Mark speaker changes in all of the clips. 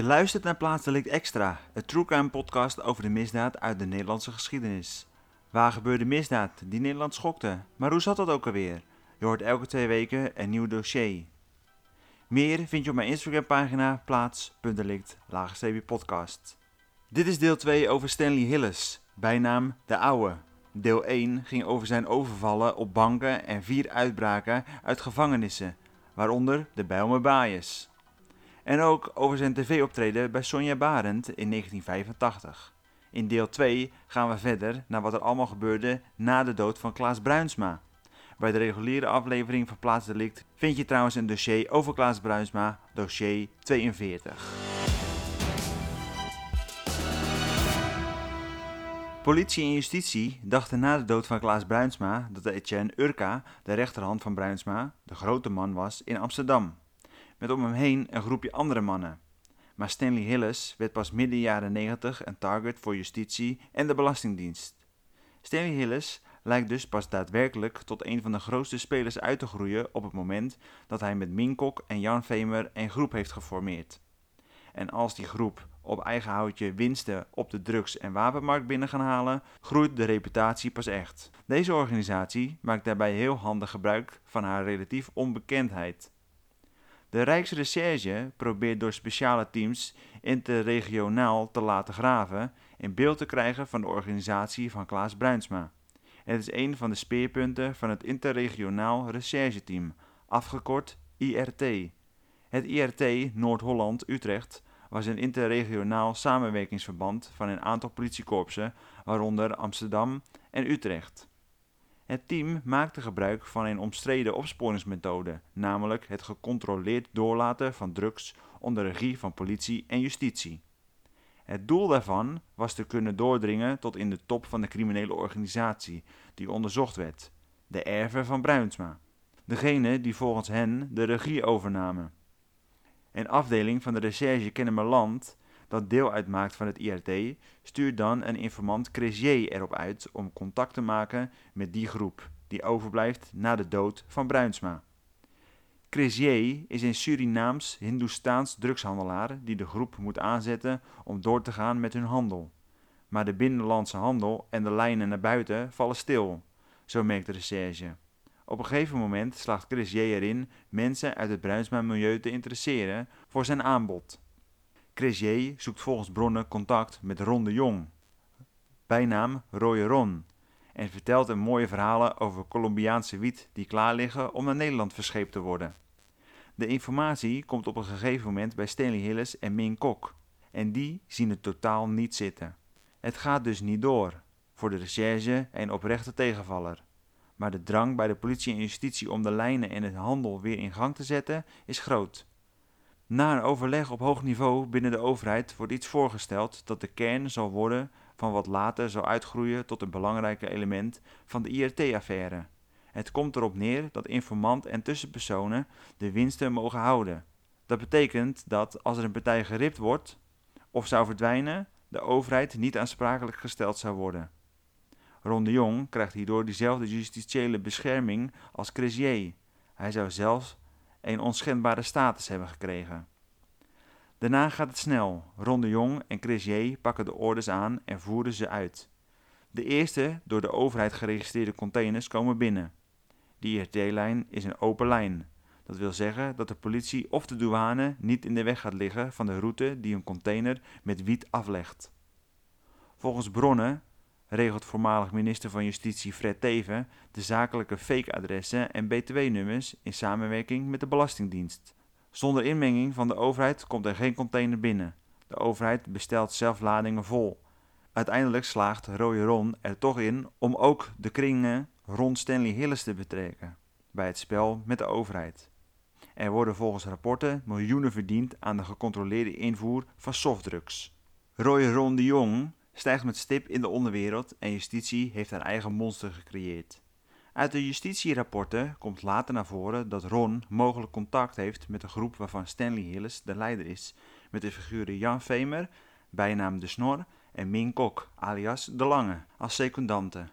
Speaker 1: Je luistert naar Plaatsdelict Extra, een true crime podcast over de misdaad uit de Nederlandse geschiedenis. Waar gebeurde misdaad die Nederland schokte? Maar hoe zat dat ook alweer? Je hoort elke twee weken een nieuw dossier. Meer vind je op mijn Instagram pagina plaats.delict podcast. Dit is deel 2 over Stanley Hillis, bijnaam De Ouwe. Deel 1 ging over zijn overvallen op banken en vier uitbraken uit gevangenissen, waaronder de Bijlmer Baaiers. En ook over zijn tv-optreden bij Sonja Barend in 1985. In deel 2 gaan we verder naar wat er allemaal gebeurde na de dood van Klaas Bruinsma. Bij de reguliere aflevering van Plaatsdelict vind je trouwens een dossier over Klaas Bruinsma, dossier 42. Politie en justitie dachten na de dood van Klaas Bruinsma dat Etienne Urka, de rechterhand van Bruinsma, de grote man was in Amsterdam met om hem heen een groepje andere mannen. Maar Stanley Hillis werd pas midden jaren 90 een target voor justitie en de Belastingdienst. Stanley Hillis lijkt dus pas daadwerkelijk tot een van de grootste spelers uit te groeien op het moment dat hij met Minkok en Jan Vemer een groep heeft geformeerd. En als die groep op eigen houtje winsten op de drugs- en wapenmarkt binnen gaan halen, groeit de reputatie pas echt. Deze organisatie maakt daarbij heel handig gebruik van haar relatief onbekendheid. De Rijksrecherche probeert door speciale teams interregionaal te laten graven en beeld te krijgen van de organisatie van Klaas Bruinsma. Het is een van de speerpunten van het Interregionaal Rechercheteam, afgekort IRT. Het IRT Noord-Holland-Utrecht was een interregionaal samenwerkingsverband van een aantal politiekorpsen, waaronder Amsterdam en Utrecht. Het team maakte gebruik van een omstreden opsporingsmethode, namelijk het gecontroleerd doorlaten van drugs onder regie van politie en justitie. Het doel daarvan was te kunnen doordringen tot in de top van de criminele organisatie die onderzocht werd, de erven van Bruinsma, degene die volgens hen de regie overnamen. Een afdeling van de recherche Kennemerland dat deel uitmaakt van het IRT, stuurt dan een informant Cresier erop uit om contact te maken met die groep die overblijft na de dood van Bruinsma. Cresier is een Surinaams-Hindoestaans drugshandelaar die de groep moet aanzetten om door te gaan met hun handel. Maar de binnenlandse handel en de lijnen naar buiten vallen stil, zo merkt de recherche. Op een gegeven moment slaagt Cresier erin mensen uit het Bruinsma-milieu te interesseren voor zijn aanbod. Cresier zoekt volgens bronnen contact met Ron de Jong, bijnaam Roye Ron, en vertelt hem mooie verhalen over Colombiaanse wiet die klaar liggen om naar Nederland verscheept te worden. De informatie komt op een gegeven moment bij Stanley Hillis en Min Kok, en die zien het totaal niet zitten. Het gaat dus niet door, voor de recherche een oprechte tegenvaller. Maar de drang bij de politie en justitie om de lijnen en het handel weer in gang te zetten is groot. Na een overleg op hoog niveau binnen de overheid wordt iets voorgesteld dat de kern zal worden van wat later zal uitgroeien tot een belangrijk element van de IRT-affaire. Het komt erop neer dat informant en tussenpersonen de winsten mogen houden. Dat betekent dat als er een partij geript wordt of zou verdwijnen, de overheid niet aansprakelijk gesteld zou worden. Ron de Jong krijgt hierdoor diezelfde justitiële bescherming als Cresier. Hij zou zelfs een onschendbare status hebben gekregen. Daarna gaat het snel. Ron de Jong en Chris J. pakken de orders aan en voeren ze uit. De eerste door de overheid geregistreerde containers komen binnen. Die IRT-lijn is een open lijn. Dat wil zeggen dat de politie of de douane niet in de weg gaat liggen van de route die een container met wiet aflegt. Volgens bronnen regelt voormalig minister van Justitie Fred Teven de zakelijke fake-adressen en btw-nummers in samenwerking met de Belastingdienst. Zonder inmenging van de overheid komt er geen container binnen. De overheid bestelt zelf ladingen vol. Uiteindelijk slaagt Rode Ron er toch in om ook de kringen rond Stanley Hillis te betrekken bij het spel met de overheid. Er worden volgens rapporten miljoenen verdiend aan de gecontroleerde invoer van softdrugs. Roy Ron de Jong stijgt met stip in de onderwereld en justitie heeft haar eigen monster gecreëerd. Uit de justitierapporten komt later naar voren dat Ron mogelijk contact heeft met een groep waarvan Stanley Hillis de leider is, met de figuren Jan Vemer, bijnaam De Snor, en Min Kok, alias De Lange, als secundanten.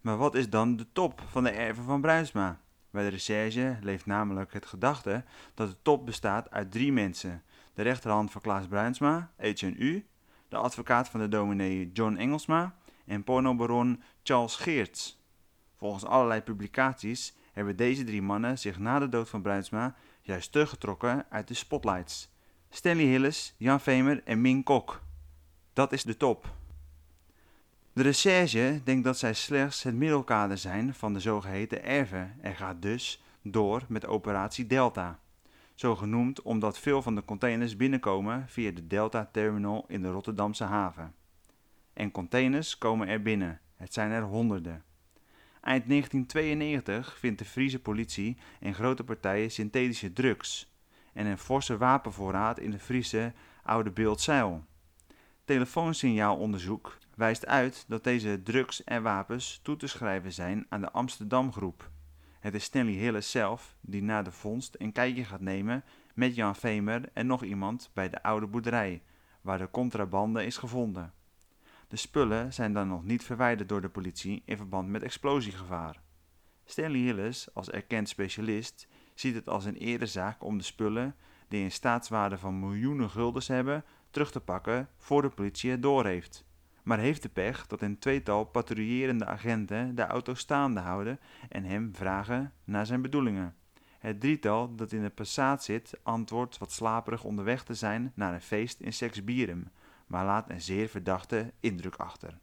Speaker 1: Maar wat is dan de top van de erven van Bruinsma? Bij de recherche leeft namelijk het gedachte dat de top bestaat uit drie mensen. De rechterhand van Klaas Bruinsma, HNU, de advocaat van de dominee John Engelsma en pornobaron Charles Geerts. Volgens allerlei publicaties hebben deze drie mannen zich na de dood van Bruinsma juist teruggetrokken uit de spotlights. Stanley Hillis, Jan Vemer en Ming Kok. Dat is de top. De recherche denkt dat zij slechts het middelkader zijn van de zogeheten erven en gaat dus door met operatie Delta. Zo genoemd omdat veel van de containers binnenkomen via de Delta Terminal in de Rotterdamse haven. En containers komen er binnen, het zijn er honderden. Eind 1992 vindt de Friese politie in grote partijen synthetische drugs en een forse wapenvoorraad in de Friese Oude Beeldzeil. Telefoonsignaalonderzoek wijst uit dat deze drugs en wapens toe te schrijven zijn aan de Amsterdam Groep. Het is Stanley Hillis zelf die na de vondst een kijkje gaat nemen met Jan Vemer en nog iemand bij de oude boerderij, waar de contrabande is gevonden. De spullen zijn dan nog niet verwijderd door de politie in verband met explosiegevaar. Stanley Hillis, als erkend specialist, ziet het als een erezaak om de spullen, die een staatswaarde van miljoenen guldens hebben, terug te pakken voor de politie het doorheeft. Maar heeft de pech dat een tweetal patrouillerende agenten de auto staande houden en hem vragen naar zijn bedoelingen. Het drietal dat in de Passaat zit antwoordt wat slaperig onderweg te zijn naar een feest in Sexbierum, maar laat een zeer verdachte indruk achter.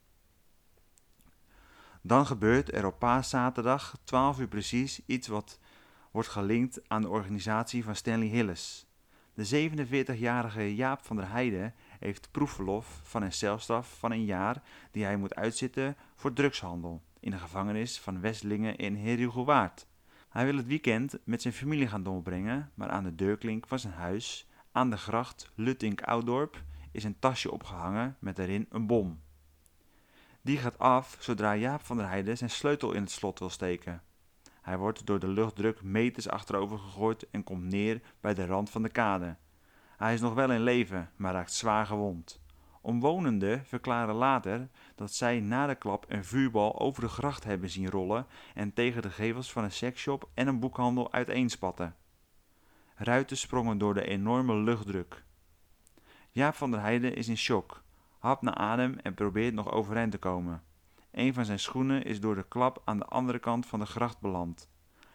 Speaker 1: Dan gebeurt er op paaszaterdag 12 uur precies iets wat wordt gelinkt aan de organisatie van Stanley Hillis. De 47-jarige Jaap van der Heijden heeft proefverlof van een celstraf van een jaar die hij moet uitzitten voor drugshandel in de gevangenis van Westlingen in Herugewaard. Hij wil het weekend met zijn familie gaan doorbrengen, maar aan de deurklink van zijn huis aan de gracht Luttink-Oudorp is een tasje opgehangen met erin een bom. Die gaat af zodra Jaap van der Heijden zijn sleutel in het slot wil steken. Hij wordt door de luchtdruk meters achterover gegooid en komt neer bij de rand van de kade. Hij is nog wel in leven, maar raakt zwaar gewond. Omwonenden verklaren later dat zij na de klap een vuurbal over de gracht hebben zien rollen en tegen de gevels van een seksshop en een boekhandel uiteenspatten. Ruiten sprongen door de enorme luchtdruk. Jaap van der Heijden is in shock, hapt naar adem en probeert nog overeind te komen. Een van zijn schoenen is door de klap aan de andere kant van de gracht beland.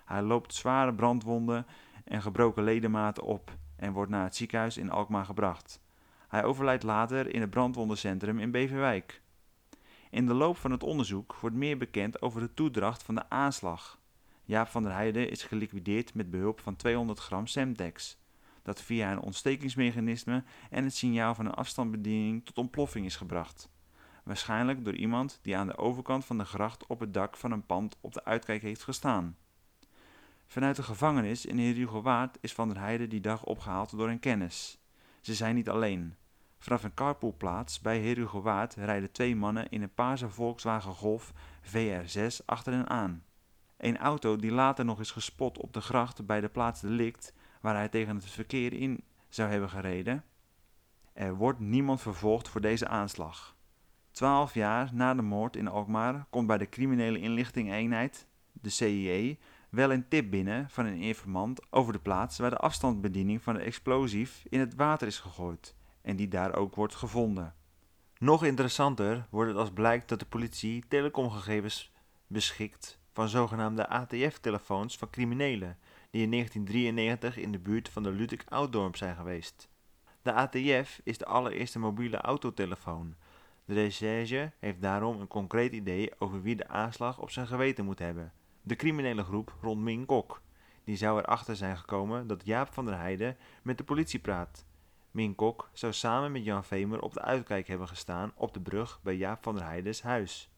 Speaker 1: Hij loopt zware brandwonden en gebroken ledematen op en wordt naar het ziekenhuis in Alkmaar gebracht. Hij overlijdt later in het brandwondencentrum in Beverwijk. In de loop van het onderzoek wordt meer bekend over de toedracht van de aanslag. Jaap van der Heijden is geliquideerd met behulp van 200 gram Semtex, dat via een ontstekingsmechanisme en het signaal van een afstandsbediening tot ontploffing is gebracht waarschijnlijk door iemand die aan de overkant van de gracht op het dak van een pand op de uitkijk heeft gestaan. Vanuit de gevangenis in Herugewaard is Van der Heijden die dag opgehaald door een kennis. Ze zijn niet alleen. Vanaf een carpoolplaats bij Herugewaard rijden twee mannen in een paarse Volkswagen Golf VR6 achter hen aan. Een auto die later nog is gespot op de gracht bij de plaats delict waar hij tegen het verkeer in zou hebben gereden. Er wordt niemand vervolgd voor deze aanslag. Twaalf jaar na de moord in Alkmaar komt bij de criminele inlichtingeenheid, de CIE, wel een tip binnen van een informant over de plaats waar de afstandsbediening van het explosief in het water is gegooid en die daar ook wordt gevonden. Nog interessanter wordt het als blijkt dat de politie telecomgegevens beschikt van zogenaamde ATF-telefoons van criminelen die in 1993 in de buurt van de Ludik Ouddorp zijn geweest. De ATF is de allereerste mobiele autotelefoon de recherche heeft daarom een concreet idee over wie de aanslag op zijn geweten moet hebben. De criminele groep rond Ming Kok. Die zou erachter zijn gekomen dat Jaap van der Heijden met de politie praat. Ming Kok zou samen met Jan Vemer op de uitkijk hebben gestaan op de brug bij Jaap van der Heijden's huis.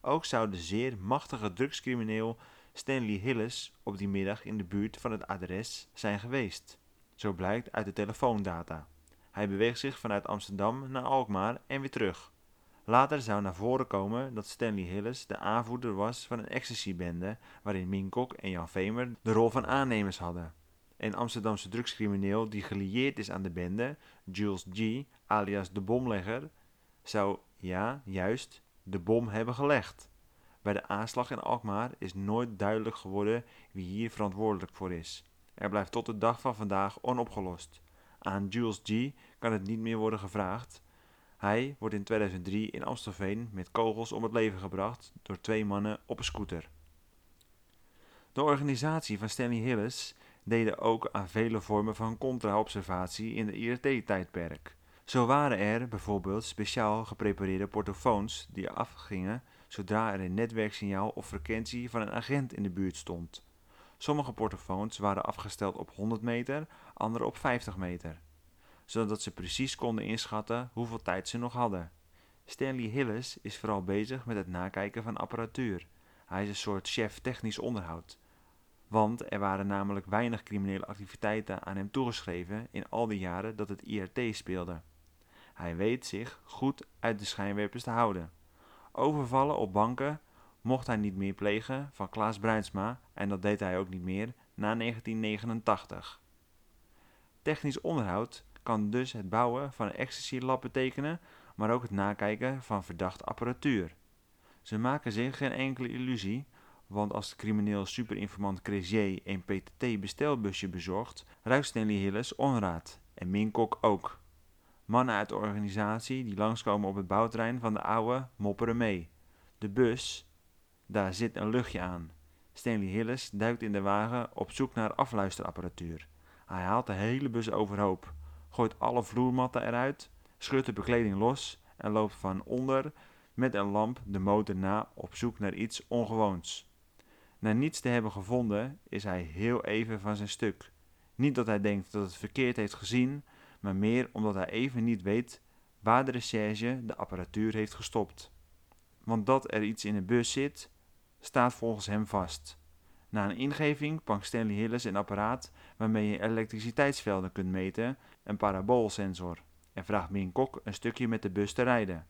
Speaker 1: Ook zou de zeer machtige drugscrimineel Stanley Hillis op die middag in de buurt van het adres zijn geweest. Zo blijkt uit de telefoondata. Hij beweegt zich vanuit Amsterdam naar Alkmaar en weer terug. Later zou naar voren komen dat Stanley Hillis de aanvoerder was van een ecstasy-bende waarin Minkok en Jan Vemer de rol van aannemers hadden. Een Amsterdamse drugscrimineel die gelieerd is aan de bende, Jules G., alias de bomlegger, zou, ja, juist, de bom hebben gelegd. Bij de aanslag in Alkmaar is nooit duidelijk geworden wie hier verantwoordelijk voor is. Er blijft tot de dag van vandaag onopgelost. Aan Jules G. kan het niet meer worden gevraagd. Hij wordt in 2003 in Amstelveen met kogels om het leven gebracht door twee mannen op een scooter. De organisatie van Stanley Hillis deden ook aan vele vormen van contra-observatie in de IRT-tijdperk. Zo waren er bijvoorbeeld speciaal geprepareerde portofoons die afgingen zodra er een netwerksignaal of frequentie van een agent in de buurt stond. Sommige portofoons waren afgesteld op 100 meter, andere op 50 meter, zodat ze precies konden inschatten hoeveel tijd ze nog hadden. Stanley Hillis is vooral bezig met het nakijken van apparatuur. Hij is een soort chef technisch onderhoud. Want er waren namelijk weinig criminele activiteiten aan hem toegeschreven in al die jaren dat het IRT speelde. Hij weet zich goed uit de schijnwerpers te houden. Overvallen op banken mocht hij niet meer plegen van Klaas Bruinsma en dat deed hij ook niet meer na 1989. Technisch onderhoud kan dus het bouwen van een ecstasy-lab betekenen, maar ook het nakijken van verdachte apparatuur. Ze maken zich geen enkele illusie, want als de crimineel superinformant Cresier een PTT-bestelbusje bezorgt, ruikt Stanley Hillis onraad en Minkok ook. Mannen uit de organisatie die langskomen op het bouwterrein van de oude mopperen mee. De bus, daar zit een luchtje aan. Stanley Hillis duikt in de wagen op zoek naar afluisterapparatuur. Hij haalt de hele bus overhoop, gooit alle vloermatten eruit, scheurt de bekleding los en loopt van onder met een lamp de motor na op zoek naar iets ongewoons. Na niets te hebben gevonden is hij heel even van zijn stuk. Niet dat hij denkt dat het verkeerd heeft gezien, maar meer omdat hij even niet weet waar de recherche de apparatuur heeft gestopt. Want dat er iets in de bus zit, staat volgens hem vast. Na een ingeving pakt Stanley Hillis een apparaat waarmee je elektriciteitsvelden kunt meten, een paraboolsensor, en vraagt Min Kok een stukje met de bus te rijden.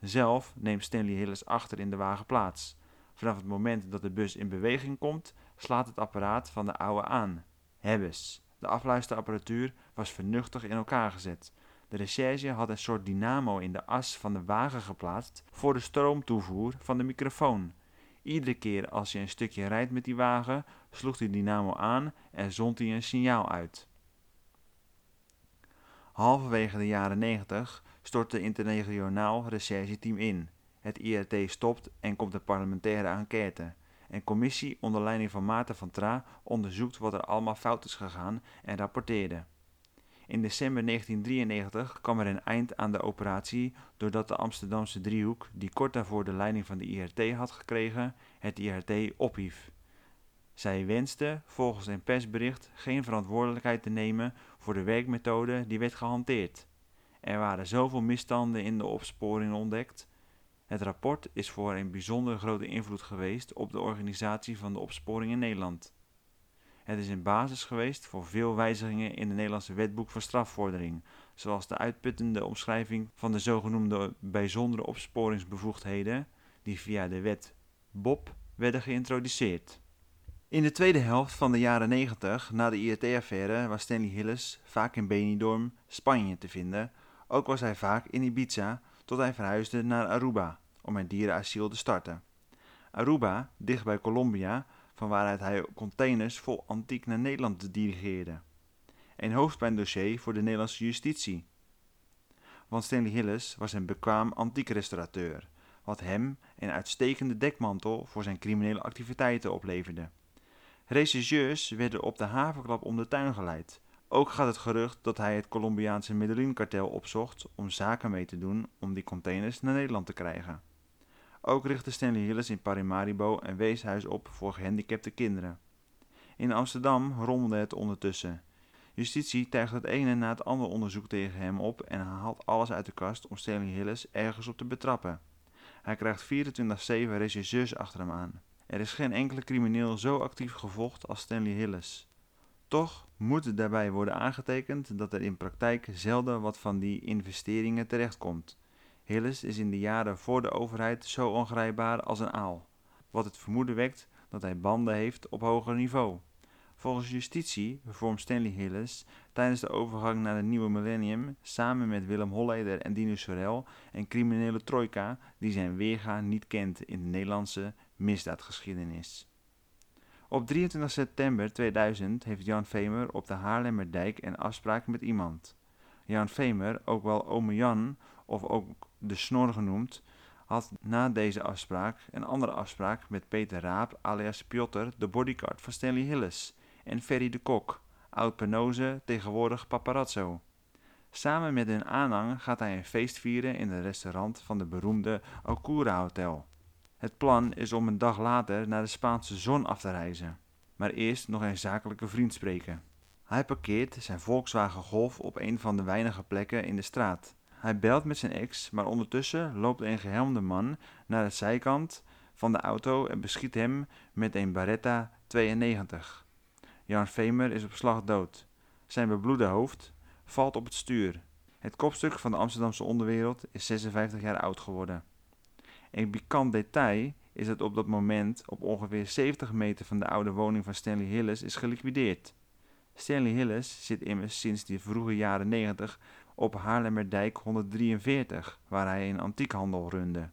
Speaker 1: Zelf neemt Stanley Hillis achter in de wagen plaats. Vanaf het moment dat de bus in beweging komt, slaat het apparaat van de oude aan. Hebbes. De afluisterapparatuur was vernuchtig in elkaar gezet. De recherche had een soort dynamo in de as van de wagen geplaatst voor de stroomtoevoer van de microfoon. Iedere keer als je een stukje rijdt met die wagen, sloeg die dynamo aan en zond hij een signaal uit. Halverwege de jaren 90 stort de interregionaal rechercheteam in. Het IRT stopt en komt de parlementaire enquête. Een commissie onder leiding van Maarten van Tra onderzoekt wat er allemaal fout is gegaan en rapporteerde. In december 1993 kwam er een eind aan de operatie doordat de Amsterdamse driehoek, die kort daarvoor de leiding van de IRT had gekregen, het IRT ophief. Zij wenste, volgens een persbericht, geen verantwoordelijkheid te nemen voor de werkmethode die werd gehanteerd. Er waren zoveel misstanden in de opsporing ontdekt het rapport is voor een bijzonder grote invloed geweest op de organisatie van de opsporing in Nederland. Het is een basis geweest voor veel wijzigingen in het Nederlandse wetboek van strafvordering, zoals de uitputtende omschrijving van de zogenoemde bijzondere opsporingsbevoegdheden, die via de wet BOP werden geïntroduceerd. In de tweede helft van de jaren 90, na de IRT-affaire, was Stanley Hillis vaak in Benidorm, Spanje, te vinden. Ook was hij vaak in Ibiza, tot hij verhuisde naar Aruba, om een dierenasiel te starten. Aruba, dicht bij Colombia, van waaruit hij containers vol antiek naar Nederland dirigeerde. Een hoofdpijndossier voor de Nederlandse justitie. Want Stanley Hillis was een bekwaam antiekrestaurateur, wat hem een uitstekende dekmantel voor zijn criminele activiteiten opleverde. Rechercheurs werden op de havenklap om de tuin geleid, ook gaat het gerucht dat hij het Colombiaanse Medellin-kartel opzocht om zaken mee te doen om die containers naar Nederland te krijgen. Ook richtte Stanley Hillis in Paramaribo een weeshuis op voor gehandicapte kinderen. In Amsterdam rommelde het ondertussen. Justitie tijgt het ene na het andere onderzoek tegen hem op en haalt alles uit de kast om Stanley Hillis ergens op te betrappen. Hij krijgt 24-7 regisseurs achter hem aan. Er is geen enkele crimineel zo actief gevolgd als Stanley Hillis. Toch moet daarbij worden aangetekend dat er in praktijk zelden wat van die investeringen terechtkomt. Hillis is in de jaren voor de overheid zo ongrijpbaar als een aal, wat het vermoeden wekt dat hij banden heeft op hoger niveau. Volgens justitie vormt Stanley Hillis tijdens de overgang naar het nieuwe millennium samen met Willem Holleder en Dino Sorel een criminele trojka die zijn weerga niet kent in de Nederlandse misdaadgeschiedenis. Op 23 september 2000 heeft Jan Vemer op de Haarlemmerdijk een afspraak met iemand. Jan Vemer, ook wel Ome Jan of ook de Snor genoemd, had na deze afspraak een andere afspraak met Peter Raap alias Piotr, de bodyguard van Stanley Hillis, en Ferry de Kok, oud Penose, tegenwoordig paparazzo. Samen met hun aanhang gaat hij een feest vieren in het restaurant van de beroemde Okura Hotel. Het plan is om een dag later naar de Spaanse zon af te reizen, maar eerst nog een zakelijke vriend spreken. Hij parkeert zijn Volkswagen Golf op een van de weinige plekken in de straat. Hij belt met zijn ex, maar ondertussen loopt een gehelmde man naar de zijkant van de auto en beschiet hem met een Beretta 92. Jan Vemer is op slag dood. Zijn bebloede hoofd valt op het stuur. Het kopstuk van de Amsterdamse onderwereld is 56 jaar oud geworden. Een pikant detail is dat op dat moment op ongeveer 70 meter van de oude woning van Stanley Hillis is geliquideerd. Stanley Hillis zit immers sinds de vroege jaren 90 op Haarlemmerdijk 143, waar hij een antiekhandel runde.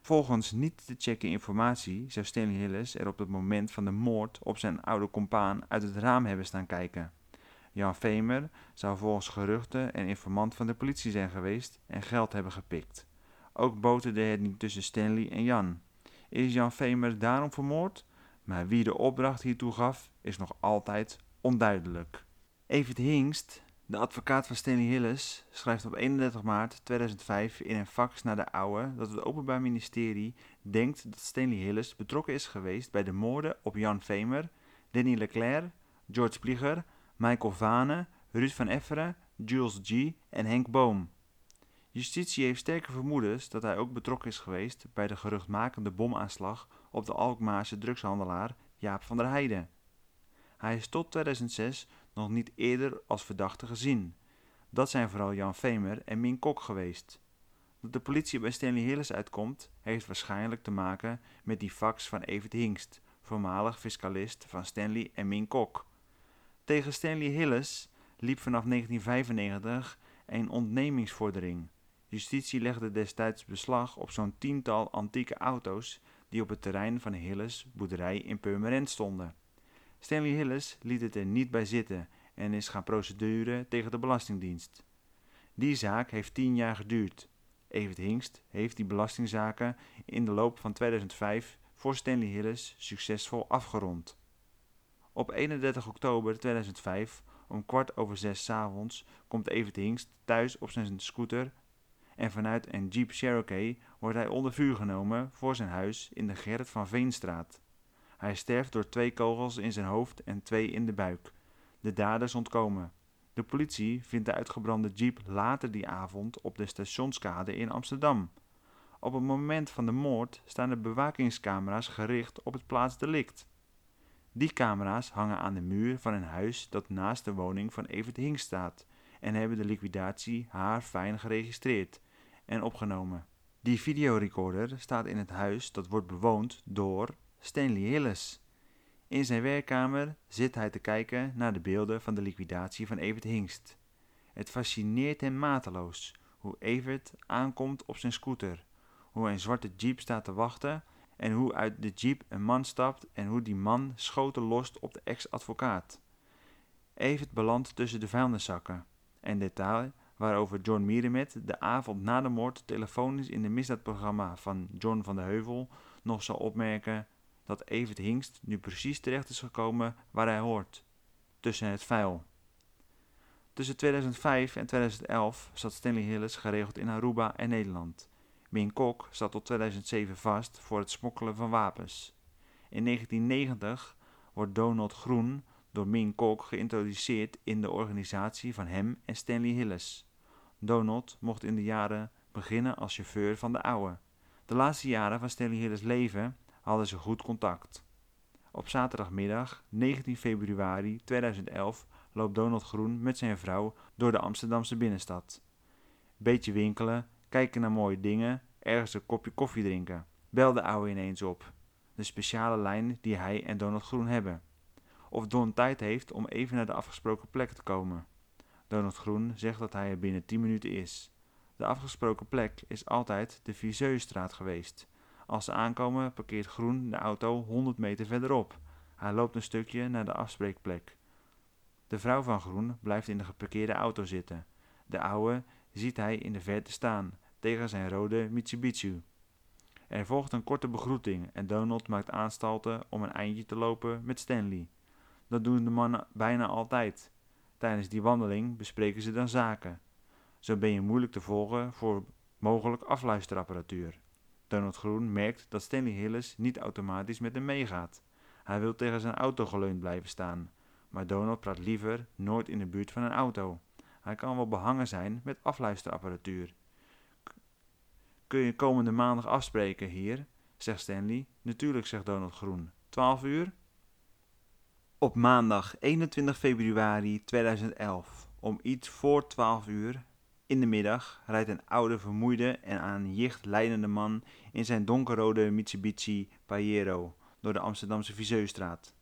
Speaker 1: Volgens niet te checken informatie zou Stanley Hillis er op het moment van de moord op zijn oude compaan uit het raam hebben staan kijken. Jan Vemer zou volgens geruchten een informant van de politie zijn geweest en geld hebben gepikt. Ook boterde het niet tussen Stanley en Jan. Is Jan Vemer daarom vermoord? Maar wie de opdracht hiertoe gaf, is nog altijd onduidelijk. Evert Hingst, de advocaat van Stanley Hillis, schrijft op 31 maart 2005 in een fax naar de oude dat het Openbaar Ministerie denkt dat Stanley Hillis betrokken is geweest bij de moorden op Jan Vemer, Danny Leclerc, George Plieger, Michael Vane, Ruud van Efferen, Jules G. en Henk Boom. Justitie heeft sterke vermoedens dat hij ook betrokken is geweest bij de geruchtmakende bomaanslag op de Alkmaarse drugshandelaar Jaap van der Heijden. Hij is tot 2006 nog niet eerder als verdachte gezien. Dat zijn vooral Jan Vemer en Min Kok geweest. Dat de politie bij Stanley Hillis uitkomt, heeft waarschijnlijk te maken met die fax van Evert Hingst, voormalig fiscalist van Stanley en Min Kok. Tegen Stanley Hillis liep vanaf 1995 een ontnemingsvordering. Justitie legde destijds beslag op zo'n tiental antieke auto's die op het terrein van Hillis boerderij in Purmerend stonden. Stanley Hillis liet het er niet bij zitten en is gaan procedure tegen de Belastingdienst. Die zaak heeft tien jaar geduurd. Evert Hingst heeft die belastingzaken in de loop van 2005 voor Stanley Hillis succesvol afgerond. Op 31 oktober 2005 om kwart over zes avonds komt Evert Hingst thuis op zijn scooter en vanuit een Jeep Cherokee wordt hij onder vuur genomen voor zijn huis in de Gerrit van Veenstraat. Hij sterft door twee kogels in zijn hoofd en twee in de buik. De daders ontkomen. De politie vindt de uitgebrande jeep later die avond op de stationskade in Amsterdam. Op het moment van de moord staan de bewakingscamera's gericht op het plaatsdelict. Die camera's hangen aan de muur van een huis dat naast de woning van Evert Hink staat en hebben de liquidatie haarfijn geregistreerd en opgenomen. Die videorecorder staat in het huis dat wordt bewoond door Stanley Hillis. In zijn werkkamer zit hij te kijken naar de beelden van de liquidatie van Evert Hingst. Het fascineert hem mateloos hoe Evert aankomt op zijn scooter, hoe een zwarte jeep staat te wachten en hoe uit de jeep een man stapt en hoe die man schoten lost op de ex-advocaat. Evert belandt tussen de vuilniszakken. Een detail waarover John Mierenmet de avond na de moord telefonisch in de misdaadprogramma van John van de Heuvel nog zal opmerken dat Evert Hingst nu precies terecht is gekomen waar hij hoort, tussen het vuil. Tussen 2005 en 2011 zat Stanley Hillis geregeld in Aruba en Nederland. Min Kok zat tot 2007 vast voor het smokkelen van wapens. In 1990 wordt Donald Groen door Min Kok geïntroduceerd in de organisatie van hem en Stanley Hillis. Donald mocht in de jaren beginnen als chauffeur van de oude. De laatste jaren van Stanley Hillis' leven hadden ze goed contact. Op zaterdagmiddag 19 februari 2011 loopt Donald Groen met zijn vrouw door de Amsterdamse binnenstad. Beetje winkelen, kijken naar mooie dingen, ergens een kopje koffie drinken. Bel de ouwe ineens op. De speciale lijn die hij en Donald Groen hebben. of Don tijd heeft om even naar de afgesproken plek te komen. Donald Groen zegt dat hij er binnen 10 minuten is. De afgesproken plek is altijd de Viseustraat geweest. Als ze aankomen parkeert Groen de auto 100 meter verderop. Hij loopt een stukje naar de afspreekplek. De vrouw van Groen blijft in de geparkeerde auto zitten. De oude ziet hij in de verte staan, tegen zijn rode Mitsubishi. Er volgt een korte begroeting en Donald maakt aanstalten om een eindje te lopen met Stanley. Dat doen de mannen bijna altijd. Tijdens die wandeling bespreken ze dan zaken. Zo ben je moeilijk te volgen voor mogelijk afluisterapparatuur. Donald Groen merkt dat Stanley Hillis niet automatisch met hem meegaat. Hij wil tegen zijn auto geleund blijven staan, maar Donald praat liever nooit in de buurt van een auto. Hij kan wel behangen zijn met afluisterapparatuur. Kun je komende maandag afspreken hier? zegt Stanley. Natuurlijk, zegt Donald Groen. 12 uur? Op maandag 21 februari 2011, om iets voor 12 uur in de middag, rijdt een oude, vermoeide en aan jicht leidende man in zijn donkerrode Mitsubishi Pajero door de Amsterdamse Viseustraat.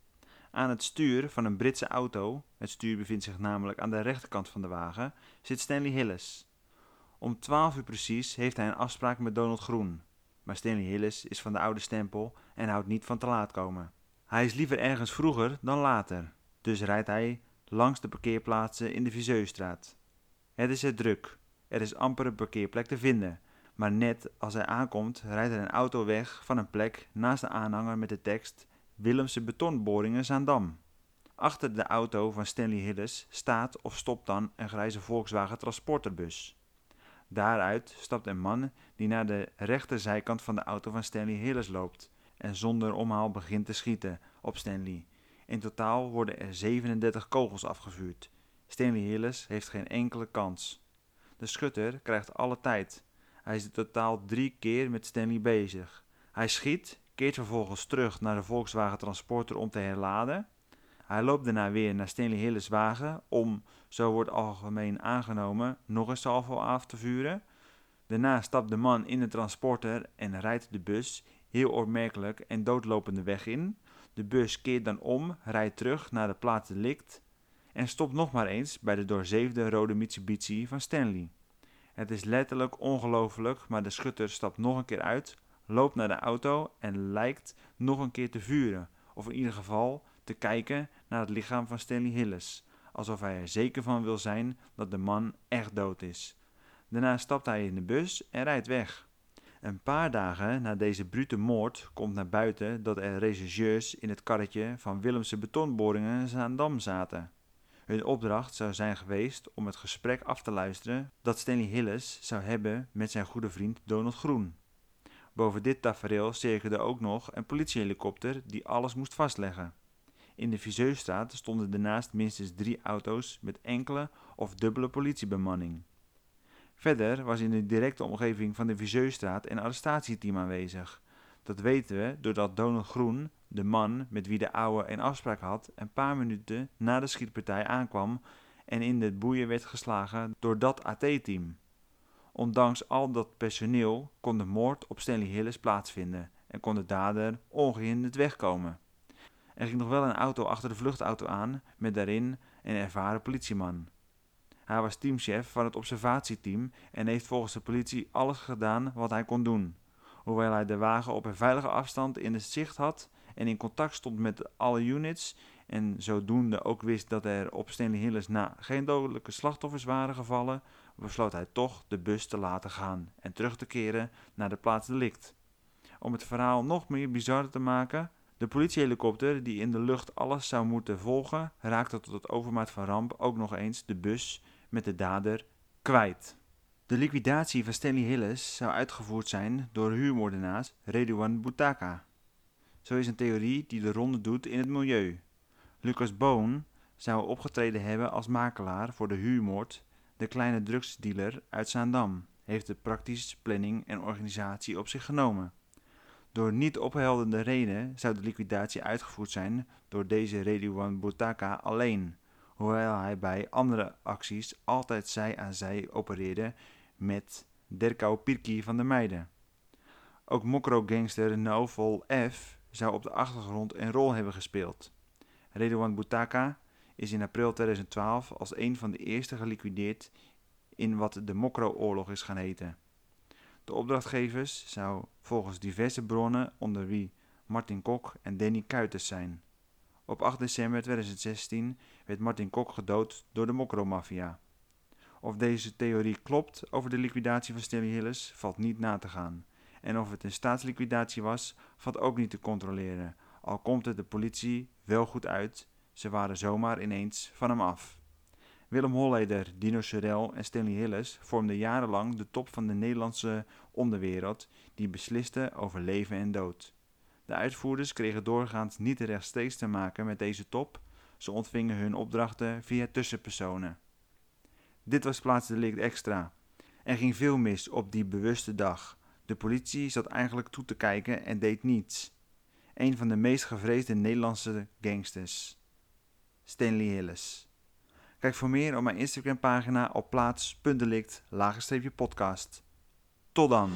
Speaker 1: Aan het stuur van een Britse auto, het stuur bevindt zich namelijk aan de rechterkant van de wagen, zit Stanley Hillis. Om 12 uur precies heeft hij een afspraak met Donald Groen. Maar Stanley Hillis is van de oude stempel en houdt niet van te laat komen. Hij is liever ergens vroeger dan later, dus rijdt hij langs de parkeerplaatsen in de Viseustraat. Het is er druk. Er is amper een parkeerplek te vinden. Maar net als hij aankomt, rijdt er een auto weg van een plek naast de aanhanger met de tekst Willemse betonboringen Zaandam. Achter de auto van Stanley Hillis staat of stopt dan een grijze Volkswagen transporterbus. Daaruit stapt een man die naar de rechterzijkant van de auto van Stanley Hillis loopt en zonder omhaal begint te schieten op Stanley. In totaal worden er 37 kogels afgevuurd. Stanley Hillis heeft geen enkele kans. De schutter krijgt alle tijd. Hij is in totaal drie keer met Stanley bezig. Hij schiet, keert vervolgens terug naar de Volkswagen Transporter om te herladen. Hij loopt daarna weer naar Stanley Hillis wagen om, zo wordt algemeen aangenomen, nog een salvo af te vuren. Daarna stapt de man in de transporter en rijdt de bus, heel opmerkelijk en doodlopende weg in. De bus keert dan om, rijdt terug naar de plaats delict en stopt nog maar eens bij de doorzeefde rode Mitsubishi van Stanley. Het is letterlijk ongelooflijk, maar de schutter stapt nog een keer uit, loopt naar de auto en lijkt nog een keer te vuren, of in ieder geval te kijken naar het lichaam van Stanley Hillis, alsof hij er zeker van wil zijn dat de man echt dood is. Daarna stapt hij in de bus en rijdt weg. Een paar dagen na deze brute moord komt naar buiten dat er rechercheurs in het karretje van Willemse betonboringen Zaandam zaten. Hun opdracht zou zijn geweest om het gesprek af te luisteren dat Stanley Hillis zou hebben met zijn goede vriend Donald Groen. Boven dit tafereel cirkelde ook nog een politiehelikopter die alles moest vastleggen. In de Viseusstraat stonden daarnaast minstens drie auto's met enkele of dubbele politiebemanning. Verder was in de directe omgeving van de Viseusstraat een arrestatieteam aanwezig. Dat weten we doordat Donald Groen, de man met wie de oude een afspraak had, een paar minuten na de schietpartij aankwam en in de boeien werd geslagen door dat AT-team. Ondanks al dat personeel kon de moord op Stanley Hillis plaatsvinden en kon de dader ongehinderd wegkomen. Er ging nog wel een auto achter de vluchtauto aan met daarin een ervaren politieman. Hij was teamchef van het observatieteam en heeft volgens de politie alles gedaan wat hij kon doen. Hoewel hij de wagen op een veilige afstand in het zicht had en in contact stond met alle units en zodoende ook wist dat er op Stanley Hillis na geen dodelijke slachtoffers waren gevallen, besloot hij toch de bus te laten gaan en terug te keren naar de plaats delict. Om het verhaal nog meer bizar te maken, de politiehelikopter die in de lucht alles zou moeten volgen, raakte tot het overmaat van ramp ook nog eens de bus met de dader kwijt. De liquidatie van Stanley Hillis zou uitgevoerd zijn door huurmoordenaars Redouan Boutaka. Zo is een theorie die de ronde doet in het milieu. Lucas Boon zou opgetreden hebben als makelaar voor de huurmoord. De kleine drugsdealer uit Zaandam heeft de praktische planning en organisatie op zich genomen. Door niet opheldende redenen zou de liquidatie uitgevoerd zijn door deze Redouan Boutaka alleen hoewel hij bij andere acties altijd zij aan zij opereerde met Derkau Pirki van der Meijden. Ook mokro-gangster Novel F. zou op de achtergrond een rol hebben gespeeld. Redouan Boutaka is in april 2012 als een van de eerste geliquideerd in wat de Mokro-oorlog is gaan heten. De opdrachtgevers zou volgens diverse bronnen onder wie Martin Kok en Danny Kuiters zijn. Op 8 december 2016 werd Martin Kok gedood door de Mokro-maffia. Of deze theorie klopt over de liquidatie van Stanley Hillis valt niet na te gaan. En of het een staatsliquidatie was, valt ook niet te controleren, al komt het de politie wel goed uit, ze waren zomaar ineens van hem af. Willem Holleder, Dino Sorel en Stanley Hillis vormden jarenlang de top van de Nederlandse onderwereld die besliste over leven en dood. De uitvoerders kregen doorgaans niet rechtstreeks te maken met deze top, ze ontvingen hun opdrachten via tussenpersonen. Dit was plaatsdelict extra. Er ging veel mis op die bewuste dag. De politie zat eigenlijk toe te kijken en deed niets. Een van de meest gevreesde Nederlandse gangsters. Stanley Hillis. Kijk voor meer op mijn Instagram pagina op plaats.delict podcast. Tot dan!